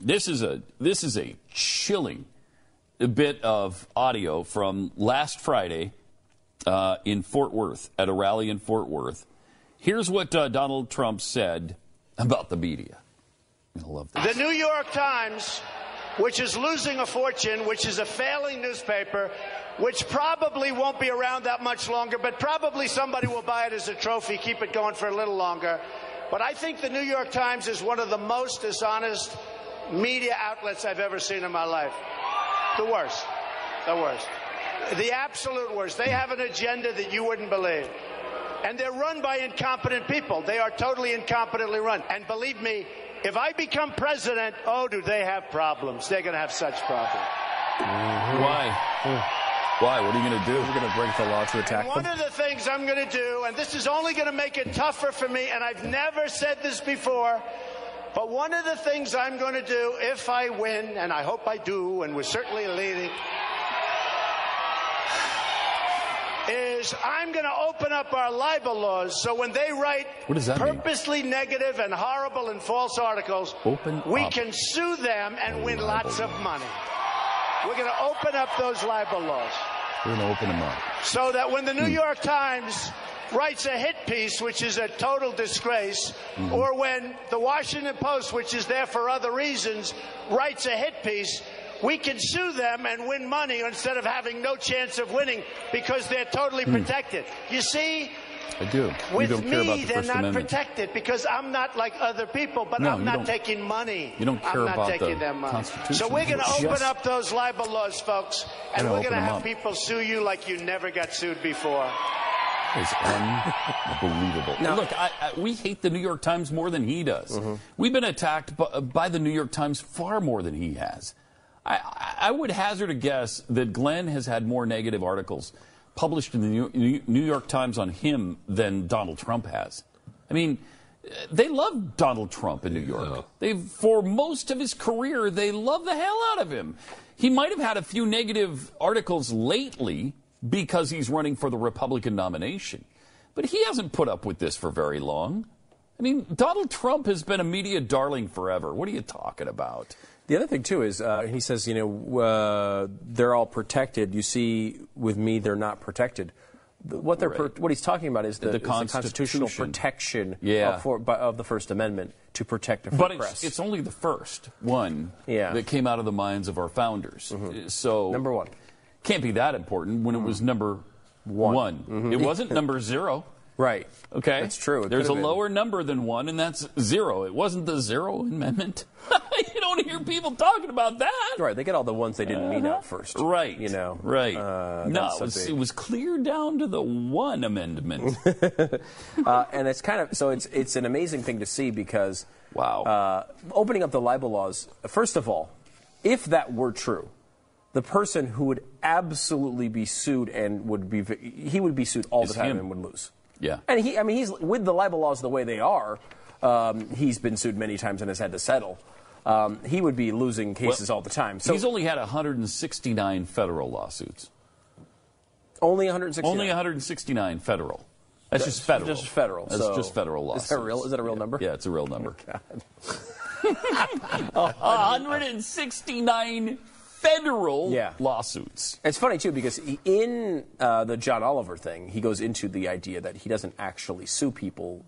This is a this is a chilling bit of audio from last Friday uh, in Fort Worth at a rally in Fort Worth. Here's what uh, Donald Trump said about the media. I love this. The New York Times, which is losing a fortune, which is a failing newspaper, which probably won't be around that much longer, but probably somebody will buy it as a trophy, keep it going for a little longer. But I think the New York Times is one of the most dishonest media outlets I've ever seen in my life. The worst. The worst. The absolute worst. They have an agenda that you wouldn't believe. And they're run by incompetent people. They are totally incompetently run. And believe me, if I become president, oh, do they have problems? They're going to have such problems. Mm-hmm. Why? Why? What are you going to do? We're going to break the law to attack One them. of the things I'm going to do, and this is only going to make it tougher for me, and I've never said this before, but one of the things I'm going to do if I win, and I hope I do, and we're certainly leading, is I'm going to open up our libel laws so when they write What does that mean? purposely negative and horrible and false articles, Open we up can sue them and win libel lots of money. We're going to open up those libel laws We're going to open them up. so that when the Hmm. New York Times writes a hit piece, which is a total disgrace, Mm-hmm. or when the Washington Post, which is there for other reasons, writes a hit piece, we can sue them and win money instead of having no chance of winning because they're totally protected. You see, I do. with you don't care about me, the they're First not Amendment. protected because I'm not like other people, but No, I'm not taking money. you don't care I'm not about taking the them money. Constitution. So we're going to open up those libel laws, folks, and We're going to have people sue you like you never got sued before. It's unbelievable. Now, look, I, I, we hate the New York Times more than he does. Mm-hmm. We've been attacked by, uh, by the New York Times far more than he has. I, I- I would hazard a guess that Glenn has had more negative articles published in the New- New, New York Times on him than Donald Trump has. I mean, uh, they love Donald Trump in New York. They, for most of his career, they love the hell out of him. He might have had a few negative articles lately because he's running for the Republican nomination, but he hasn't put up with this for very long. I mean, Donald Trump has been a media darling forever. What are you talking about? The other thing too is uh, he says, you know, uh, they're all protected. You see, with me, they're not protected. What they're Right. pro- what he's talking about is the, The is the constitutional protection Yeah. of, for, by, of the First Amendment to protect the free But press. it's, it's only the first one Yeah. that came out of the minds of our founders. So Number one. Can't be that important when it was number one. It wasn't number zero. right. Okay, That's true. It There's a been. lower number than one, and that's zero. It wasn't the zero amendment. you don't hear people talking about that. Right. They get all the ones they didn't mean out first. Right. You know. Right. Uh, no, it was, it was clear down to the one amendment. Uh, and it's kind of so it's it's an amazing thing to see because Wow. uh, opening up the libel laws. First of all, if that were true, the person who would absolutely be sued and would be he would be sued all the time him. and would lose. Yeah. and he I mean he's with the libel laws the way they are. Um, he's been sued many times and has had to settle. Um, he would be losing cases Well, all the time. So He's only had 169 federal lawsuits. only 160. Only 169 federal. That's just federal. just federal, That's so- just federal Is lawsuits. that real- is that a real number? Yeah, it's a real number. 169 federal Yeah. lawsuits. It's funny too because he, in uh, the John Oliver thing, he goes into the idea that he doesn't actually sue people.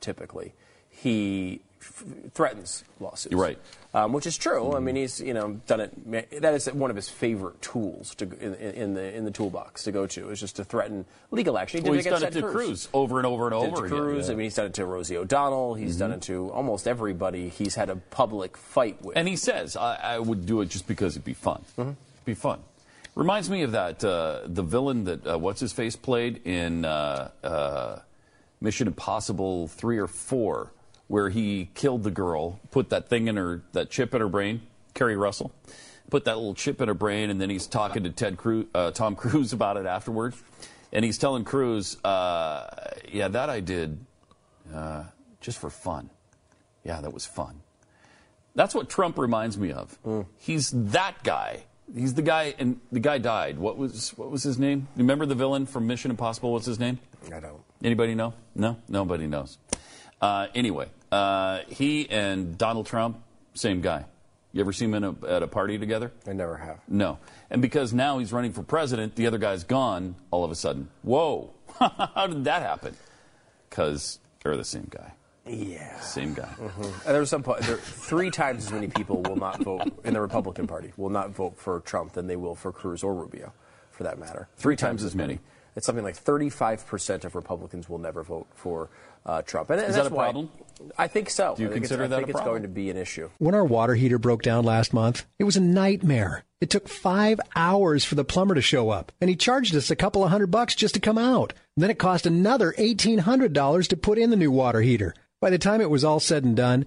Typically, he f- threatens lawsuits. Right. um, which is true. I mean, he's you know done it. That is one of his favorite tools to in, in the in the toolbox to go to is just to threaten legal action. He did Well, it he's done it to Cruz. Cruz over and over and Did it over to again. Cruz. I mean, he's done it to Rosie O'Donnell. He's done it to almost everybody. He's had a public fight with. And he says, I, I would do it just because it'd be fun. it'd Be fun. Reminds me of that, uh, the villain that, uh, what's his face played in uh, uh, Mission Impossible 3 or 4, where he killed the girl, put that thing in her, that chip in her brain, Keri Russell, put that little chip in her brain, and then he's talking to Ted Cruz, uh, Tom Cruise about it afterward, and he's telling Cruise, uh, "Yeah, that I did uh, just for fun. Yeah, that was fun." That's what Trump reminds me of. Mm. He's that guy. He's the guy, and the guy died. What was what was his name? Remember the villain from Mission Impossible? What's his name? I don't. Anybody know? No, nobody knows. Uh, anyway, uh, he and Donald Trump, same guy. You ever see them a, at a party together? I never have. No. And because now he's running for president, the other guy's gone all of a sudden. Whoa. How did that happen? Because they're the same guy. Yeah. Same guy. Mm-hmm. And there's some point there, three times as many people will not vote in the Republican Party will not vote for Trump than they will for Cruz or Rubio, for that matter. Three, three times, times, as many. many. It's something like 35% of Republicans will never vote for uh, Trump. And, and Is that a problem? I think so. Do you I consider that I think it's going to be an issue. When our water heater broke down last month, it was a nightmare. It took five hours for the plumber to show up, and he charged us a couple of hundred bucks just to come out. And then it cost another $1,800 to put in the new water heater. By the time it was all said and done,